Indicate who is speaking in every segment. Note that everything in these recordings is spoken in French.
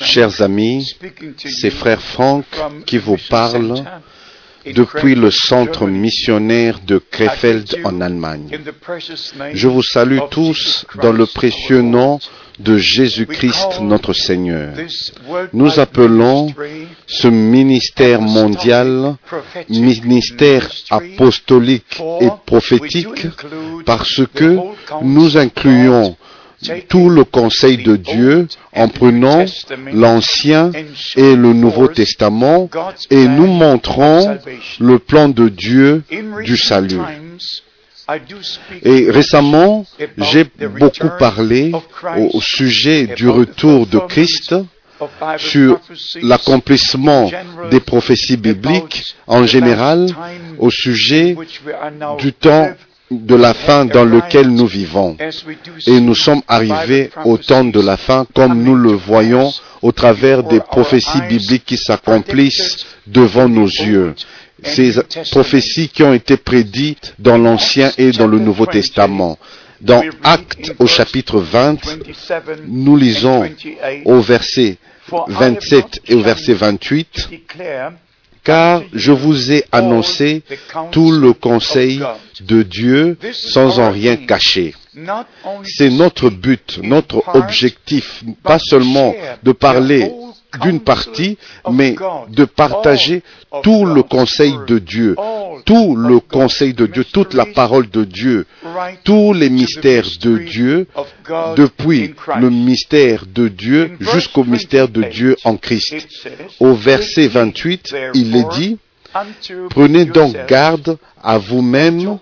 Speaker 1: Chers amis, c'est frère Franck qui vous parle depuis le centre missionnaire de Krefeld en Allemagne. Je vous salue tous dans le précieux nom de Jésus-Christ notre Seigneur. Nous appelons ce ministère mondial ministère apostolique et prophétique parce que nous incluons tout le conseil de Dieu en prenant l'Ancien et le Nouveau Testament et nous montrons le plan de Dieu du salut. Et récemment, j'ai beaucoup parlé au sujet du retour de Christ sur l'accomplissement des prophéties bibliques en général au sujet du temps de la fin dans lequel nous vivons. Et nous sommes arrivés au temps de la fin comme nous le voyons au travers des prophéties bibliques qui s'accomplissent devant nos yeux. Ces prophéties qui ont été prédites dans l'Ancien et dans le Nouveau Testament. Dans Actes au chapitre 20, nous lisons au verset 27 et au verset 28, car je vous ai annoncé tout le conseil de Dieu sans en rien cacher. C'est notre but, notre objectif, pas seulement de parler d'une partie, mais de partager tout le conseil de Dieu, tout le conseil de Dieu, toute la parole de Dieu, tous les mystères de Dieu, depuis le mystère de Dieu jusqu'au mystère de Dieu en Christ. Au verset 28, il est dit, Prenez donc garde à vous-même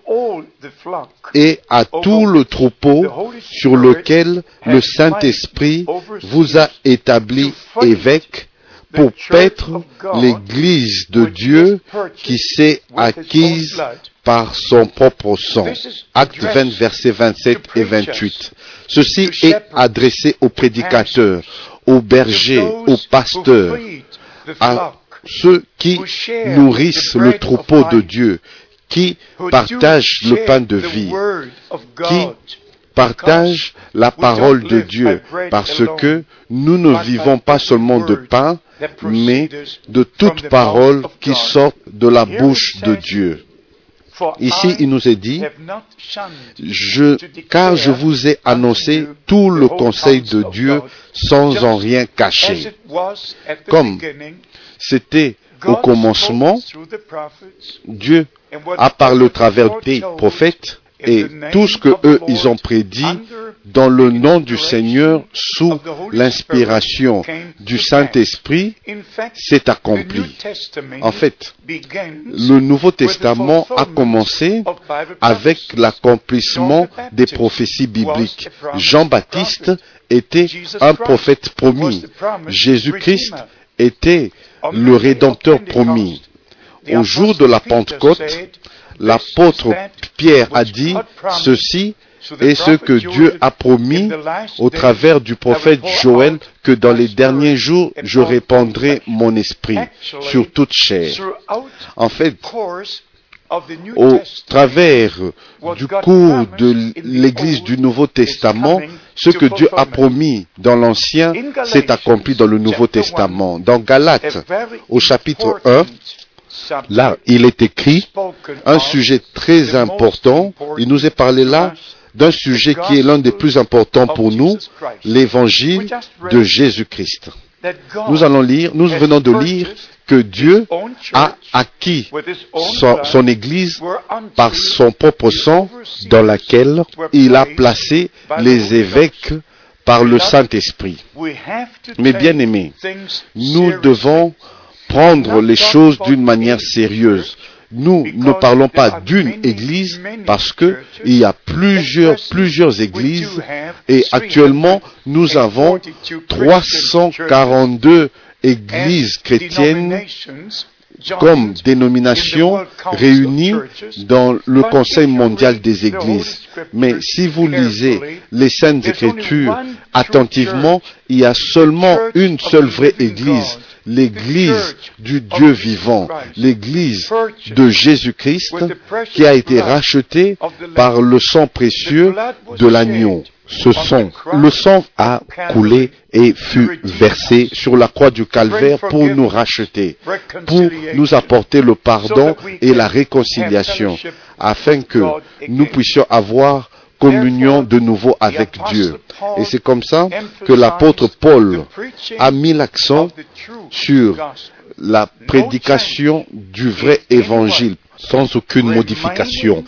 Speaker 1: et à tout le troupeau sur lequel le Saint-Esprit vous a établi évêque pour paître l'Église de Dieu qui s'est acquise par son propre sang. Acte 20, versets 27 et 28. Ceci est adressé aux prédicateurs, aux bergers, aux pasteurs, à ceux qui nourrissent le troupeau de Dieu, qui partagent le pain de vie, qui partagent la parole de Dieu, parce que nous ne vivons pas seulement de pain, mais de toute parole qui sort de la bouche de Dieu. Ici, il nous est dit, je, car je vous ai annoncé tout le conseil de Dieu sans en rien cacher. Comme c'était au commencement, Dieu a parlé au travers des prophètes et tout ce que eux ils ont prédit dans le nom du Seigneur sous l'inspiration du Saint-Esprit s'est accompli. En fait, le Nouveau Testament a commencé avec l'accomplissement des prophéties bibliques. Jean-Baptiste était un prophète promis. Jésus-Christ était le Rédempteur promis. Au jour de la Pentecôte, l'apôtre Pierre a dit ceci est ce que Dieu a promis au travers du prophète Joël que dans les derniers jours je répandrai mon esprit sur toute chair. En fait, au travers du cours de l'Église du Nouveau Testament, ce que Dieu a promis dans l'Ancien s'est accompli dans le Nouveau Testament. Dans Galates, au chapitre 1, là, il est écrit un sujet très important. Il nous est parlé là d'un sujet qui est l'un des plus importants pour nous, l'évangile de Jésus-Christ. Nous allons lire, nous venons de lire que Dieu a acquis son, son, Église par son propre sang dans laquelle il a placé les évêques par le Saint-Esprit. Mais bien aimés, nous devons prendre les choses d'une manière sérieuse. Nous ne parlons pas d'une église parce que il y a plusieurs, plusieurs églises et actuellement nous avons 342 églises chrétiennes comme dénomination réunies dans le Conseil mondial des églises. Mais si vous lisez les Saintes Écritures attentivement, il y a seulement une seule vraie église l'Église du Dieu vivant, l'Église de Jésus-Christ qui a été rachetée par le sang précieux de l'agneau. Ce sang, le sang a coulé et fut versé sur la croix du calvaire pour nous racheter, pour nous apporter le pardon et la réconciliation, afin que nous puissions avoir communion de nouveau avec Dieu. Et c'est comme ça que l'apôtre Paul a mis l'accent sur la prédication du vrai évangile sans aucune modification,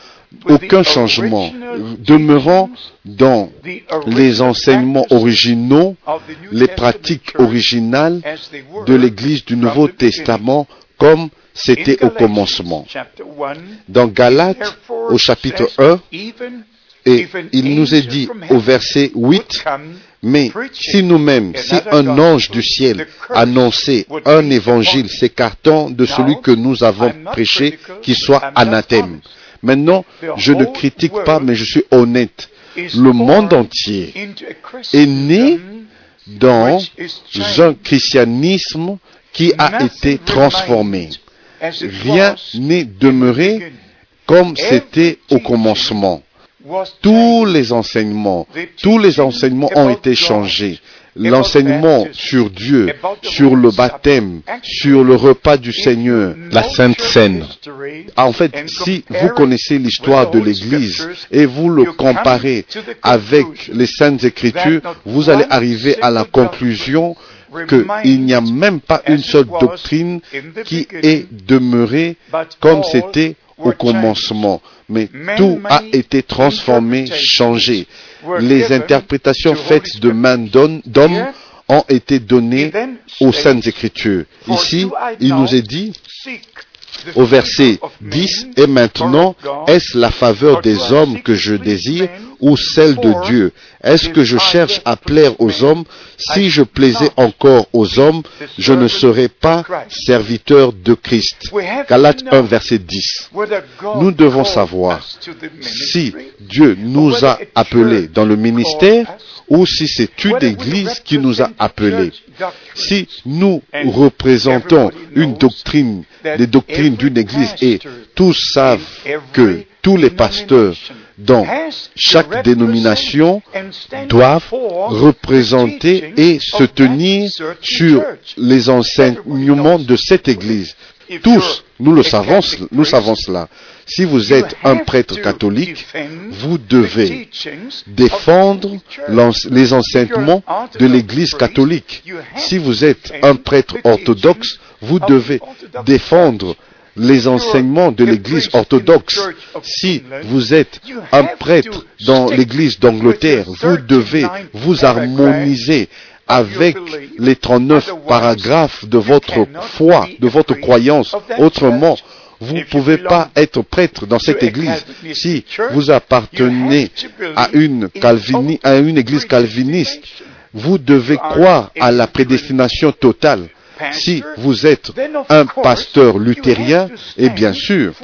Speaker 1: aucun changement, demeurant dans les enseignements originaux, les pratiques originales de l'Église du Nouveau Testament comme c'était au commencement. Dans Galates, au chapitre 1, et il nous est dit au verset 8, mais si nous-mêmes, si un ange du ciel annonçait un évangile s'écartant de celui que nous avons prêché, qui soit anathème. Maintenant, je ne critique pas, mais je suis honnête. Le monde entier est né dans un christianisme qui a été transformé. Rien n'est demeuré comme c'était au commencement. Tous les enseignements, tous les enseignements ont été changés. L'enseignement sur Dieu, sur le baptême, sur le repas du Seigneur, la Sainte Seine. En fait, si vous connaissez l'histoire de l'Église et vous le comparez avec les Saintes Écritures, vous allez arriver à la conclusion qu'il n'y a même pas une seule doctrine qui est demeurée comme c'était au commencement. mais tout a été transformé, changé. Les interprétations faites de main d'homme ont été données aux Saintes Écritures. Ici, il nous est dit, au verset 10, et maintenant, est-ce la faveur des hommes que je désire ou celle de Dieu Est-ce que je cherche à plaire aux hommes Si je plaisais encore aux hommes, je ne serais pas serviteur de Christ. Galates 1, verset 10. Nous devons savoir si Dieu nous a appelés dans le ministère ou si c'est une église qui nous a appelés. Si nous représentons une doctrine, des doctrines d'une église et tous savent que tous les pasteurs dans chaque dénomination doivent représenter et se tenir sur les enseignements de cette Église. Tous, nous le savons, nous savons cela. Si vous êtes un prêtre catholique, vous devez défendre les enseignements de l'Église catholique. Si vous êtes un prêtre orthodoxe, vous devez défendre les enseignements de l'Église orthodoxe. Si vous êtes un prêtre dans l'Église d'Angleterre, vous devez vous harmoniser avec les 39 paragraphes de votre foi, de votre croyance. Autrement, vous ne pouvez pas être prêtre dans cette église. Si vous appartenez à une, à une église calviniste, vous devez croire à la prédestination totale. Si vous êtes un pasteur luthérien, et bien sûr,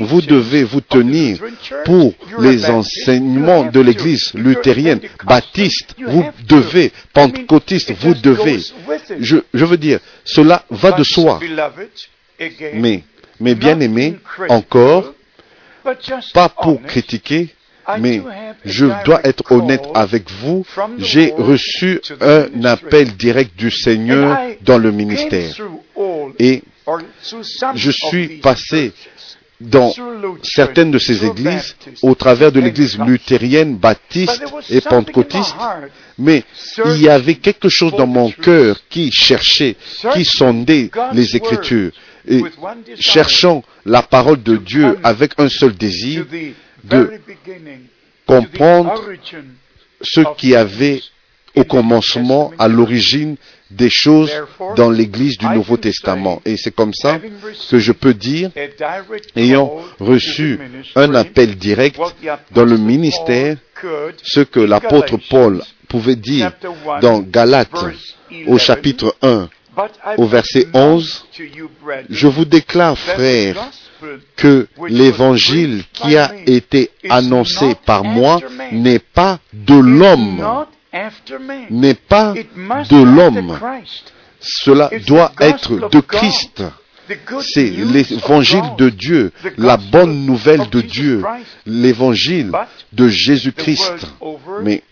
Speaker 1: vous devez vous tenir pour les enseignements de l'église luthérienne, baptiste, vous devez, pentecôtiste, vous devez. Je, je veux dire, cela va de soi. Mais, mais bien aimé, encore, pas pour critiquer, mais je dois être honnête avec vous, j'ai reçu un appel direct du Seigneur dans le ministère. Et je suis passé dans certaines de ces églises, au travers de l'église luthérienne, baptiste et pentecôtiste, mais il y avait quelque chose dans mon cœur qui cherchait, qui sondait les Écritures, et cherchant la parole de Dieu avec un seul désir, de comprendre ce qui avait au commencement, à l'origine des choses dans l'Église du Nouveau Testament. Et c'est comme ça que je peux dire, ayant reçu un appel direct dans le ministère, ce que l'apôtre Paul pouvait dire dans Galates au chapitre 1, au verset 11, je vous déclare, frères, que l'évangile qui a été annoncé par moi n'est pas de l'homme, n'est pas de l'homme. Cela doit être de Christ. C'est l'évangile de Dieu, la bonne nouvelle de Dieu, l'évangile de Jésus-Christ. Mais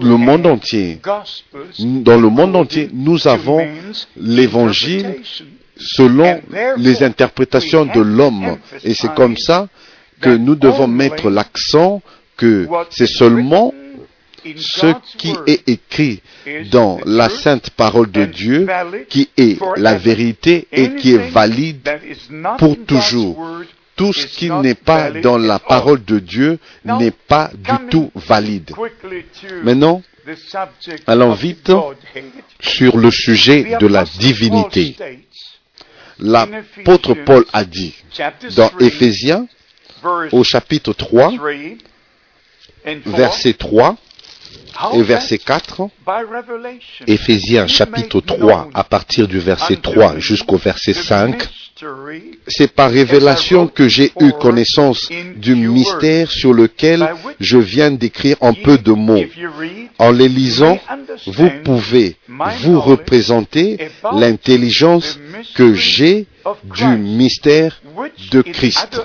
Speaker 1: le monde entier, dans le monde entier, nous avons l'évangile selon les interprétations de l'homme. Et c'est comme ça que nous devons mettre l'accent que c'est seulement ce qui est écrit dans la sainte parole de Dieu qui est la vérité et qui est valide pour toujours. Tout ce qui n'est pas dans la parole de Dieu n'est pas du tout valide. Maintenant, allons vite sur le sujet de la divinité. L'apôtre Paul a dit dans Éphésiens au chapitre 3, verset 3 et verset 4, Éphésiens chapitre 3 à partir du verset 3 jusqu'au verset 5, c'est par révélation que j'ai eu connaissance du mystère sur lequel je viens d'écrire un peu de mots. En les lisant, vous pouvez vous représenter l'intelligence que j'ai du mystère de Christ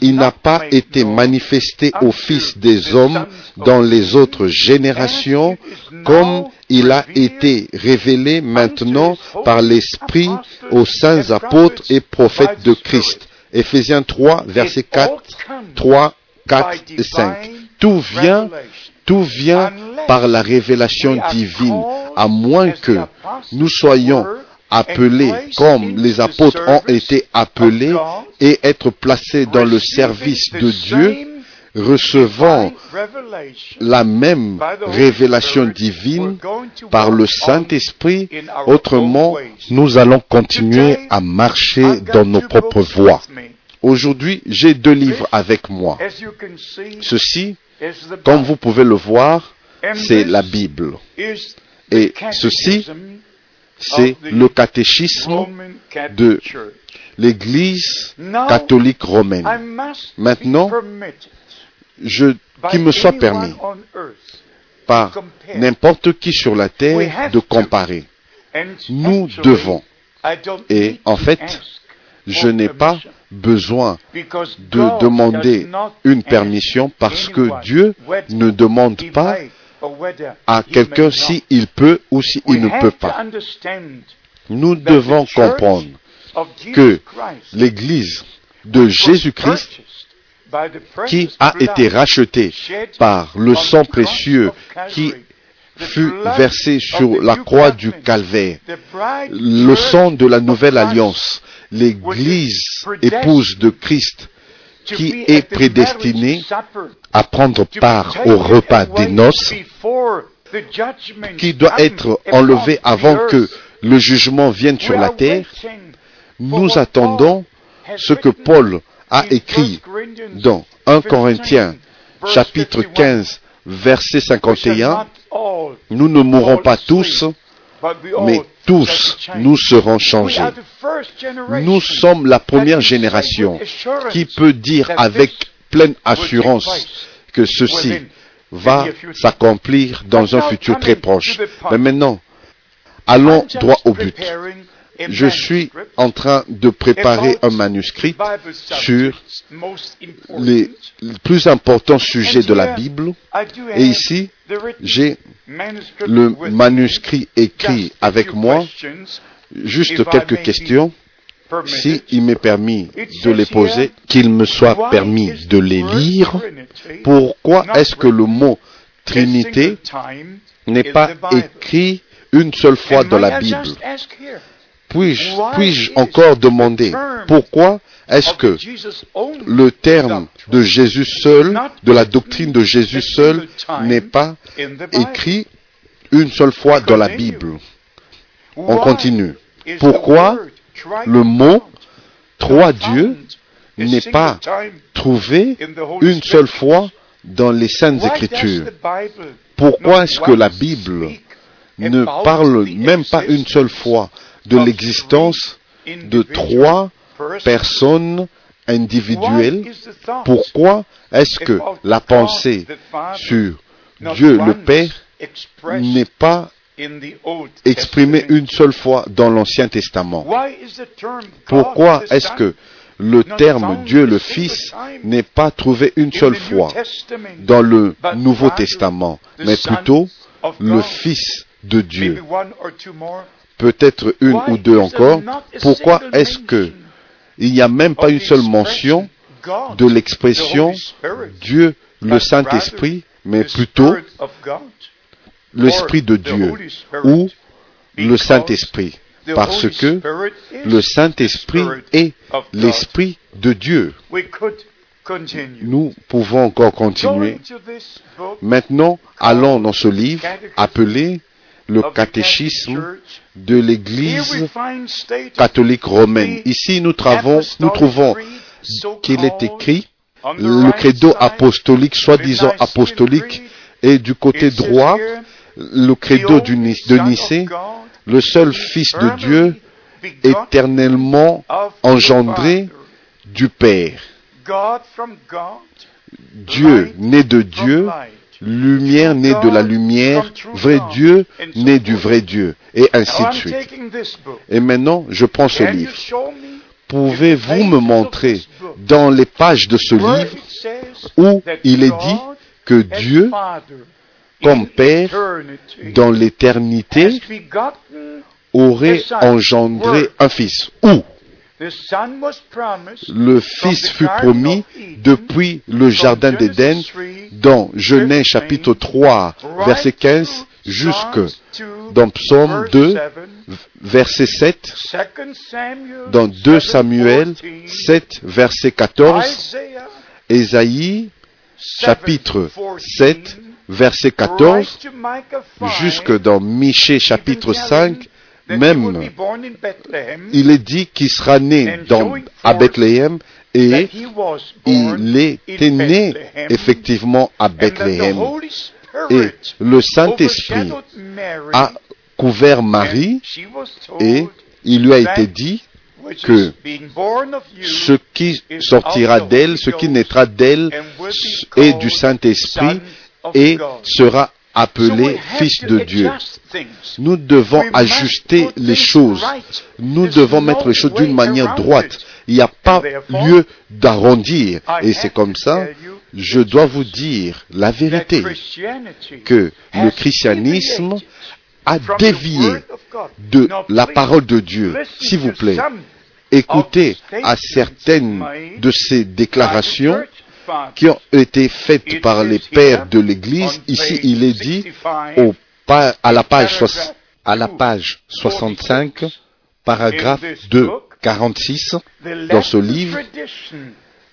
Speaker 1: il n'a pas été manifesté au Fils des hommes dans les autres générations comme il a été révélé maintenant par l'Esprit aux saints apôtres et prophètes de Christ. Ephésiens 3, versets 4, 3, 4 et 5. Tout vient, tout vient par la révélation divine, à moins que nous soyons appelés comme les apôtres ont été appelés et être placés dans le service de Dieu, recevant la même révélation divine par le Saint-Esprit. Autrement, nous allons continuer à marcher dans nos propres voies. Aujourd'hui, j'ai deux livres avec moi. Ceci, comme vous pouvez le voir, c'est la Bible. Et ceci, c'est le catéchisme de l'Église catholique romaine. Maintenant, je, qu'il me soit permis par n'importe qui sur la terre de comparer. Nous devons. Et en fait, je n'ai pas besoin de demander une permission parce que Dieu ne demande pas à quelqu'un s'il peut ou s'il ne peut pas. Nous devons comprendre que l'Église de Jésus-Christ, qui a été rachetée par le sang précieux qui fut versé sur la croix du calvaire, le sang de la nouvelle alliance, l'Église épouse de Christ qui est prédestinée à prendre part au repas des noces, qui doit être enlevé avant que le jugement vienne sur la terre, nous attendons ce que Paul a écrit dans 1 Corinthiens chapitre 15 verset 51. Nous ne mourrons pas tous, mais tous nous serons changés. Nous sommes la première génération qui peut dire avec pleine assurance que ceci va s'accomplir dans un futur très proche. Mais maintenant, allons droit au but. Je suis en train de préparer un manuscrit sur les plus importants sujets de la Bible. Et ici, j'ai le manuscrit écrit avec moi. Juste quelques questions si il m'est permis de les poser, qu'il me soit permis de les lire, pourquoi est-ce que le mot Trinité n'est pas écrit une seule fois dans la Bible? Puis-je puis encore demander pourquoi est-ce que le terme de Jésus seul, de la doctrine de Jésus seul, n'est pas écrit une seule fois dans la Bible? On continue. Pourquoi le mot trois dieux n'est pas trouvé une seule fois dans les Saintes Écritures? Pourquoi est-ce que la Bible ne parle même pas une seule fois de l'existence de trois personnes individuelles Pourquoi est-ce que la pensée sur Dieu le Père n'est pas exprimé une seule fois dans l'Ancien Testament? Pourquoi est-ce que le terme Dieu le Fils n'est pas trouvé une seule fois dans le Nouveau Testament, mais plutôt le Fils de Dieu? Peut-être une ou deux encore. Pourquoi est-ce que il n'y a même pas une seule mention de l'expression Dieu le Saint-Esprit, mais plutôt l'Esprit de Dieu ou le Saint-Esprit parce que le Saint-Esprit est l'Esprit de Dieu. Nous pouvons encore continuer. Maintenant, allons dans ce livre appelé le catéchisme de l'Église catholique romaine. Ici, nous, nous trouvons qu'il est écrit le credo apostolique, soi-disant apostolique, et du côté droit, le credo de Nicée, le seul Fils de Dieu, éternellement engendré du Père. Dieu né de Dieu, lumière née de la lumière, vrai Dieu né du vrai Dieu, et ainsi de suite. Et maintenant, je prends ce livre. Pouvez-vous me montrer dans les pages de ce livre où il est dit que Dieu, comme Père, dans l'éternité, aurait engendré un fils. Où? Le Fils fut promis depuis le Jardin d'Éden dans Genèse chapitre 3, verset 15, jusque dans Psaume 2, verset 7, dans 2 Samuel 7, verset 14, Ésaïe chapitre 7, verset 14, jusque dans Michée chapitre 5, même, il est dit qu'il sera né dans, à Bethléem et il était né effectivement à Bethléem. Et le Saint-Esprit a couvert Marie et il lui a été dit que ce qui sortira d'elle, ce qui naîtra d'elle est du Saint-Esprit et sera appelé Fils de Dieu. Nous devons ajuster les choses. Nous devons mettre les choses d'une manière droite. Il n'y a pas lieu d'arrondir. Et c'est comme ça, je dois vous dire la vérité, que le christianisme a dévié de la parole de Dieu. S'il vous plaît, écoutez à certaines de ces déclarations qui ont été faites par les pères de l'Église. Ici, il est dit au, à, la page, à la page 65, paragraphe 2, 46, dans ce livre,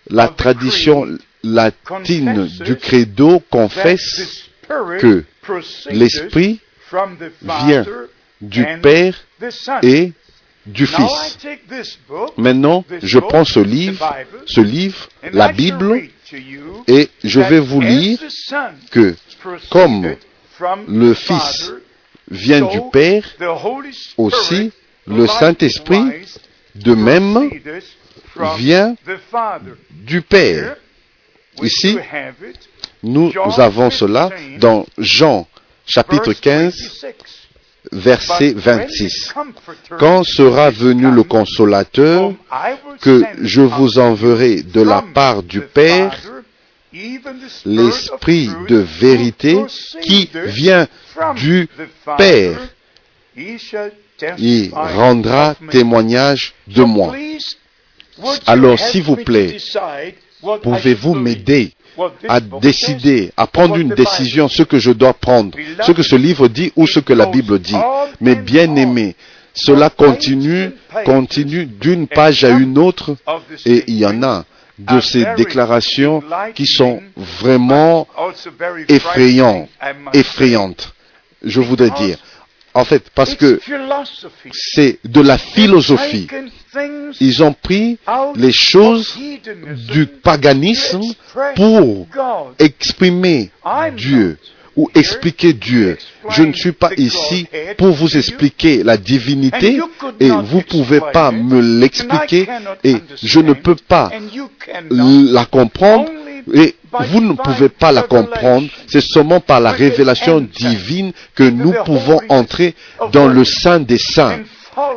Speaker 1: la tradition latine du credo confesse que l'Esprit vient du Père et du Fils. Maintenant, je prends ce livre, ce livre, la Bible, et je vais vous lire que comme le Fils vient du Père, aussi le Saint-Esprit de même vient du Père. Ici, nous avons cela dans Jean chapitre 15, verset 26. Quand sera venu le consolateur que je vous enverrai de la part du Père, l'Esprit de vérité qui vient du Père, il rendra témoignage de moi. Alors, s'il vous plaît, pouvez-vous m'aider à décider, à prendre une décision, ce que je dois prendre, ce que ce livre dit ou ce que la Bible dit. Mais bien aimé, cela continue, continue d'une page à une autre et il y en a de ces déclarations qui sont vraiment effrayantes, effrayantes, je voudrais dire. En fait, parce que c'est de la philosophie. Ils ont pris les choses du paganisme pour exprimer Dieu ou expliquer Dieu. Je ne suis pas ici pour vous expliquer la divinité et vous ne pouvez pas me l'expliquer et je ne peux pas la comprendre et vous ne pouvez pas la comprendre. C'est seulement par la révélation divine que nous pouvons entrer dans le sein des saints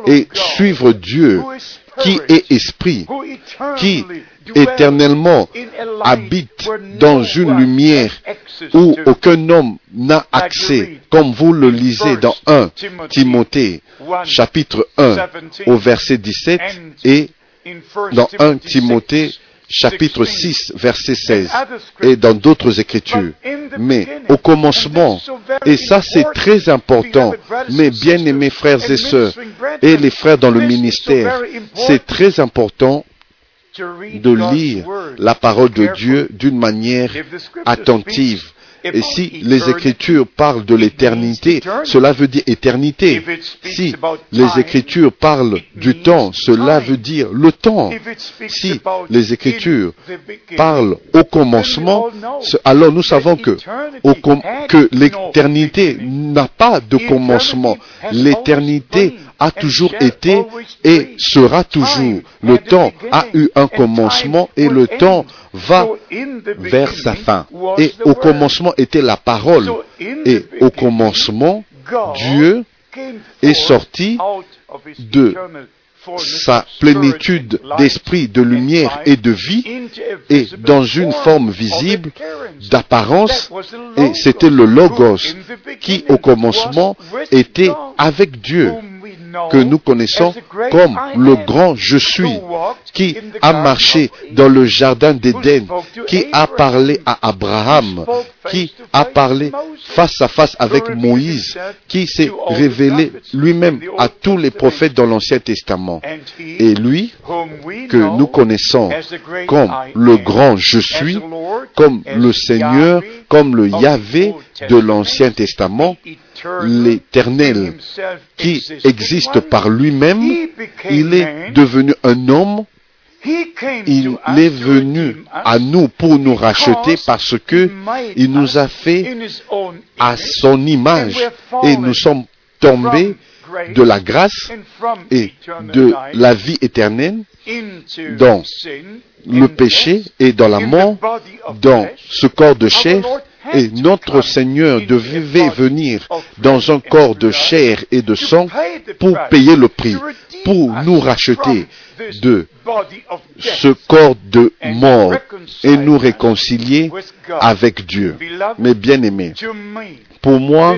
Speaker 1: et suivre Dieu qui est esprit, qui éternellement habite dans une lumière où aucun homme n'a accès, comme vous le lisez dans 1 Timothée chapitre 1 au verset 17 et dans 1 Timothée chapitre 6, verset 16, et dans d'autres écritures. Mais au commencement, et ça c'est très important, mes bien-aimés frères et sœurs, et les frères dans le ministère, c'est très important de lire la parole de Dieu d'une manière attentive. Et si les Écritures parlent de l'éternité, cela veut dire éternité. Si les Écritures parlent du temps, cela veut dire le temps. Si les Écritures parlent au commencement, alors nous savons que, que l'éternité n'a pas de commencement. L'éternité a toujours été et sera toujours. Le temps a eu un commencement et le temps va vers sa fin. Et au commencement était la parole. Et au commencement, Dieu est sorti de sa plénitude d'esprit, de lumière et de vie, et dans une forme visible d'apparence, et c'était le Logos qui au commencement était avec Dieu que nous connaissons comme le grand je suis, qui a marché dans le jardin d'Éden, qui a parlé à Abraham, qui a parlé face à face avec Moïse, qui s'est révélé lui-même à tous les prophètes dans l'Ancien Testament. Et lui, que nous connaissons comme le grand je suis, comme le Seigneur, comme le Yahvé de l'Ancien Testament, l'Éternel qui existe par lui-même, il est devenu un homme, il est venu à nous pour nous racheter parce que il nous a fait à son image et nous sommes tombés de la grâce et de la vie éternelle dans le péché et dans la mort, dans ce corps de chair et notre Seigneur devait venir dans un corps de chair et de sang pour payer le prix, pour nous racheter de ce corps de mort et nous réconcilier avec Dieu. Mais bien aimés, pour moi,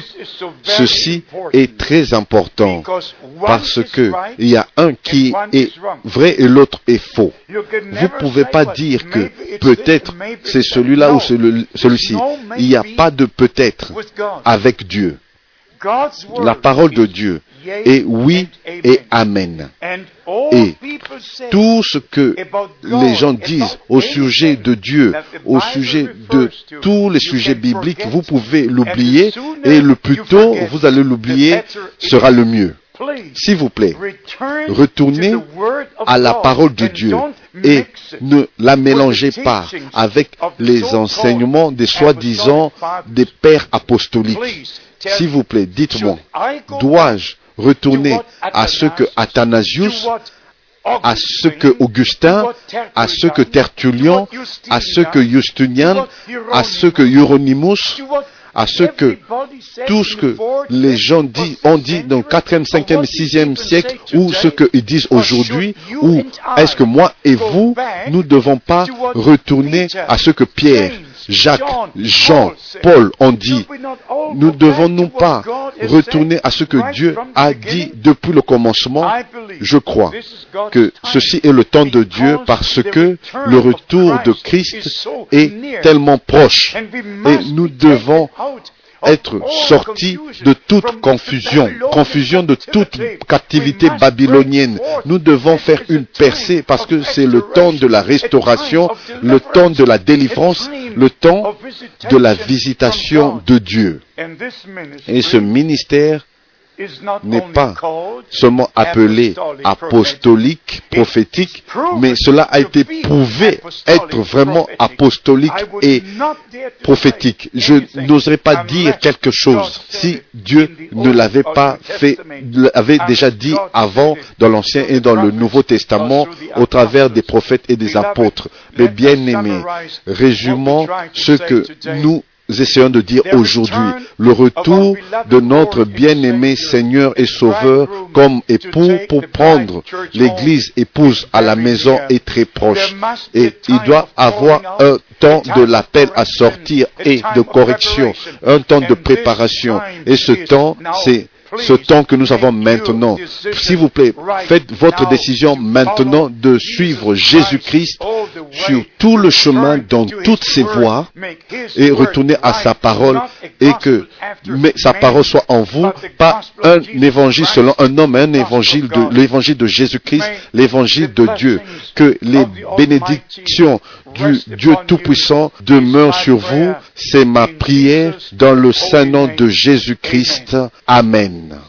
Speaker 1: ceci est très important parce que il y a un qui est vrai et l'autre est faux. Vous ne pouvez pas dire que peut-être c'est celui-là ou celui-ci. Il n'y a pas de peut-être avec Dieu. La parole de Dieu est oui et amen. Et tout ce que les gens disent au sujet de Dieu, au sujet de tous les sujets bibliques, vous pouvez l'oublier et le plus tôt vous allez l'oublier sera le mieux. S'il vous plaît, retournez à la parole de Dieu et ne la mélangez pas avec les enseignements des soi-disant des pères apostoliques. S'il vous plaît, dites-moi, dois-je retourner à ce que Athanasius, à ce que Augustin, à ce que Tertullian, à ce que Justinian, à ce que Hieronymus, à ce que tout ce que les gens ont dit dans le 4e, 5e, 6e siècle, ou ce qu'ils disent aujourd'hui, ou est-ce que moi et vous, nous ne devons pas retourner à ce que Pierre, Jacques, Jean, Paul ont dit, nous devons nous pas retourner à ce que Dieu a dit depuis le commencement. Je crois que ceci est le temps de Dieu parce que le retour de Christ est tellement proche et nous devons être sortis de toute confusion, confusion de toute captivité babylonienne. Nous devons faire une percée parce que c'est le temps de la restauration, le temps de la délivrance, le temps de la visitation de Dieu. Et ce ministère n'est pas seulement appelé apostolique, prophétique, mais cela a été prouvé être vraiment apostolique et prophétique. Je n'oserais pas dire quelque chose si Dieu ne l'avait pas fait, l'avait déjà dit avant dans l'Ancien et dans le Nouveau Testament au travers des prophètes et des apôtres. Mais bien aimés, résumons ce que nous essayons de dire aujourd'hui. Le retour de notre bien-aimé Seigneur et Sauveur comme époux pour prendre l'Église épouse à la maison est très proche. Et il doit avoir un temps de l'appel à sortir et de correction, un temps de préparation. Et ce temps, c'est ce temps que nous avons maintenant. S'il vous plaît, faites votre décision maintenant de suivre Jésus-Christ sur tout le chemin, dans toutes ses voies, et retourner à sa parole, et que sa parole soit en vous, pas un évangile selon un homme, un évangile de l'évangile de Jésus-Christ, l'évangile de Dieu. Que les bénédictions du Dieu Tout-Puissant demeurent sur vous. C'est ma prière dans le saint nom de Jésus-Christ. Amen.